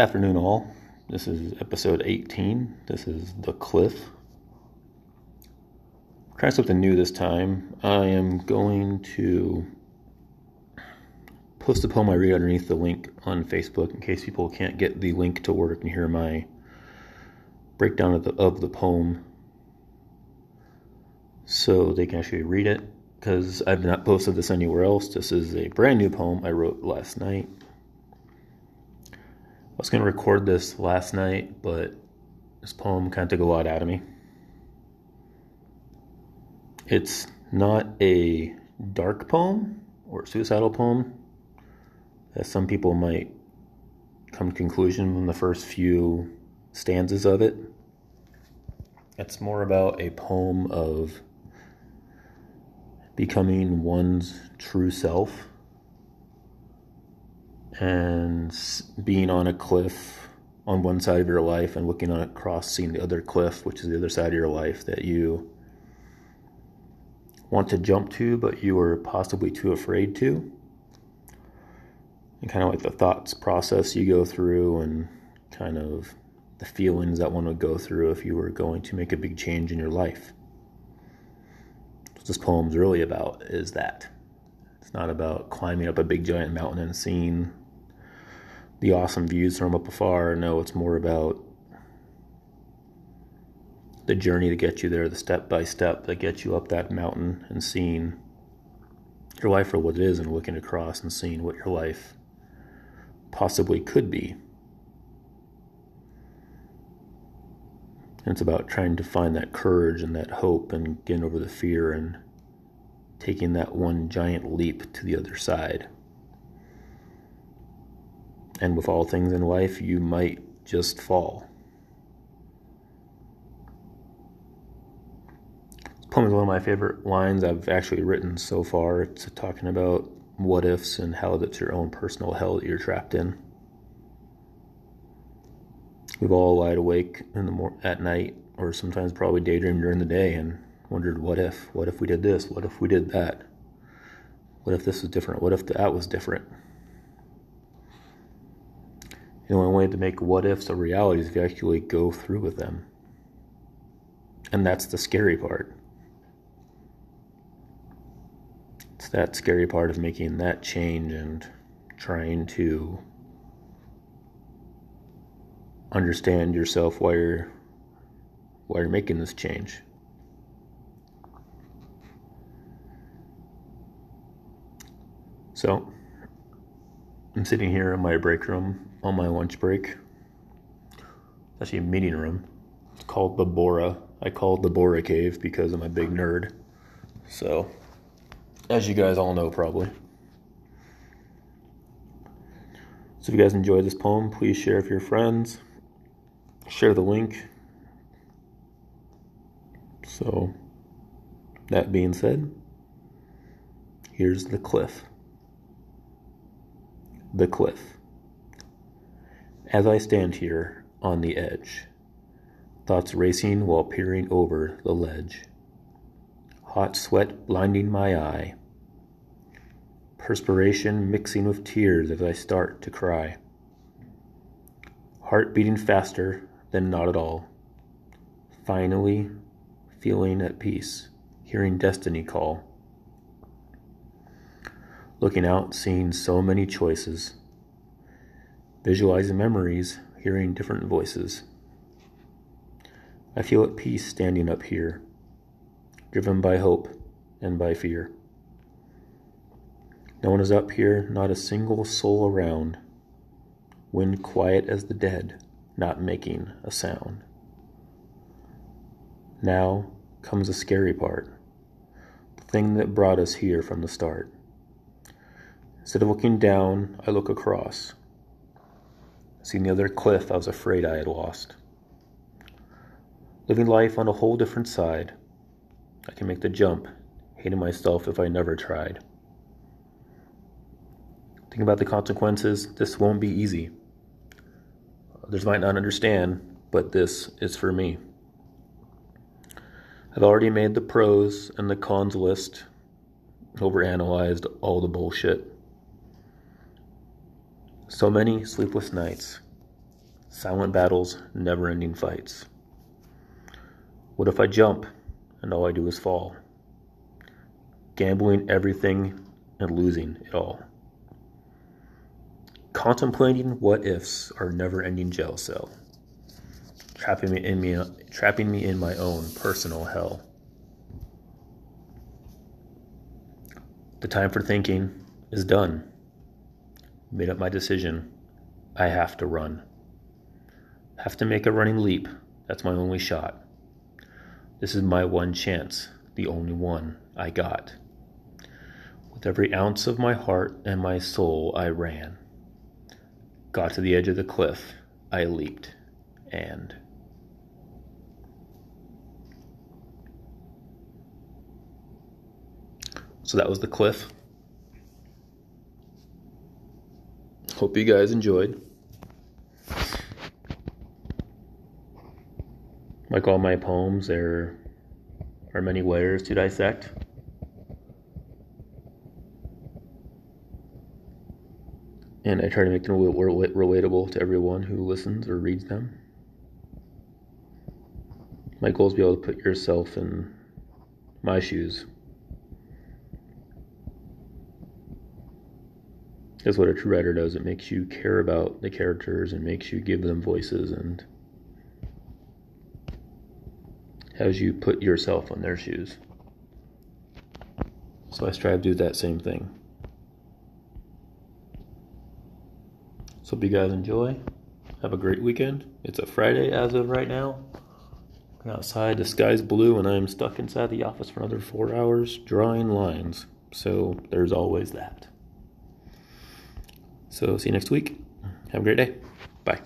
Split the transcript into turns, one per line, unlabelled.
Afternoon, all. This is episode 18. This is The Cliff. Trying something new this time. I am going to post a poem I read underneath the link on Facebook in case people can't get the link to work and hear my breakdown of the, of the poem so they can actually read it because I've not posted this anywhere else. This is a brand new poem I wrote last night. I was going to record this last night, but this poem kind of took a lot out of me. It's not a dark poem or suicidal poem, as some people might come to conclusion from the first few stanzas of it. It's more about a poem of becoming one's true self and being on a cliff on one side of your life and looking across seeing the other cliff which is the other side of your life that you want to jump to but you are possibly too afraid to and kind of like the thoughts process you go through and kind of the feelings that one would go through if you were going to make a big change in your life what this poem's really about is that. It's not about climbing up a big giant mountain and seeing the awesome views from up afar. No, it's more about the journey to get you there, the step by step that gets you up that mountain and seeing your life for what it is and looking across and seeing what your life possibly could be. And it's about trying to find that courage and that hope and getting over the fear and taking that one giant leap to the other side. And with all things in life, you might just fall. This poem is one of my favorite lines I've actually written so far. It's talking about what ifs and how that's your own personal hell that you're trapped in. We've all lied awake in the mor- at night, or sometimes probably daydream during the day, and wondered, what if? What if we did this? What if we did that? What if this was different? What if that was different? The only way to make what ifs a reality is if you actually go through with them. And that's the scary part. It's that scary part of making that change and trying to understand yourself while you're while you're making this change. So I'm sitting here in my break room on my lunch break. It's actually a meeting room. It's called the Bora. I call it the Bora Cave because I'm a big nerd. So, as you guys all know, probably. So, if you guys enjoyed this poem, please share with your friends share the link. So, that being said, here's the cliff. The cliff. As I stand here on the edge, thoughts racing while peering over the ledge, hot sweat blinding my eye, perspiration mixing with tears as I start to cry, heart beating faster than not at all. Finally, feeling at peace, hearing destiny call. Looking out, seeing so many choices. Visualizing memories, hearing different voices. I feel at peace standing up here, driven by hope and by fear. No one is up here, not a single soul around. Wind quiet as the dead not making a sound. Now comes the scary part, the thing that brought us here from the start. Instead of looking down, I look across, seeing the other cliff I was afraid I had lost. Living life on a whole different side, I can make the jump, hating myself if I never tried. Think about the consequences, this won't be easy. Others might not understand, but this is for me. I've already made the pros and the cons list, overanalyzed all the bullshit. So many sleepless nights, Silent battles, never ending fights. What if I jump and all I do is fall? Gambling everything and losing it all. Contemplating what ifs are never ending jail cell, trapping me in me trapping me in my own personal hell. The time for thinking is done. Made up my decision. I have to run. Have to make a running leap. That's my only shot. This is my one chance, the only one I got. With every ounce of my heart and my soul, I ran. Got to the edge of the cliff. I leaped. And. So that was the cliff. Hope you guys enjoyed. Like all my poems, there are many layers to dissect. and I try to make them relatable to everyone who listens or reads them. My goal is to be able to put yourself in my shoes. That's what a true writer does. It makes you care about the characters and makes you give them voices and has you put yourself in their shoes. So I strive to do that same thing. So hope you guys enjoy. Have a great weekend. It's a Friday as of right now. outside, the sky's blue, and I'm stuck inside the office for another four hours drawing lines. So there's always that. So see you next week. Have a great day. Bye.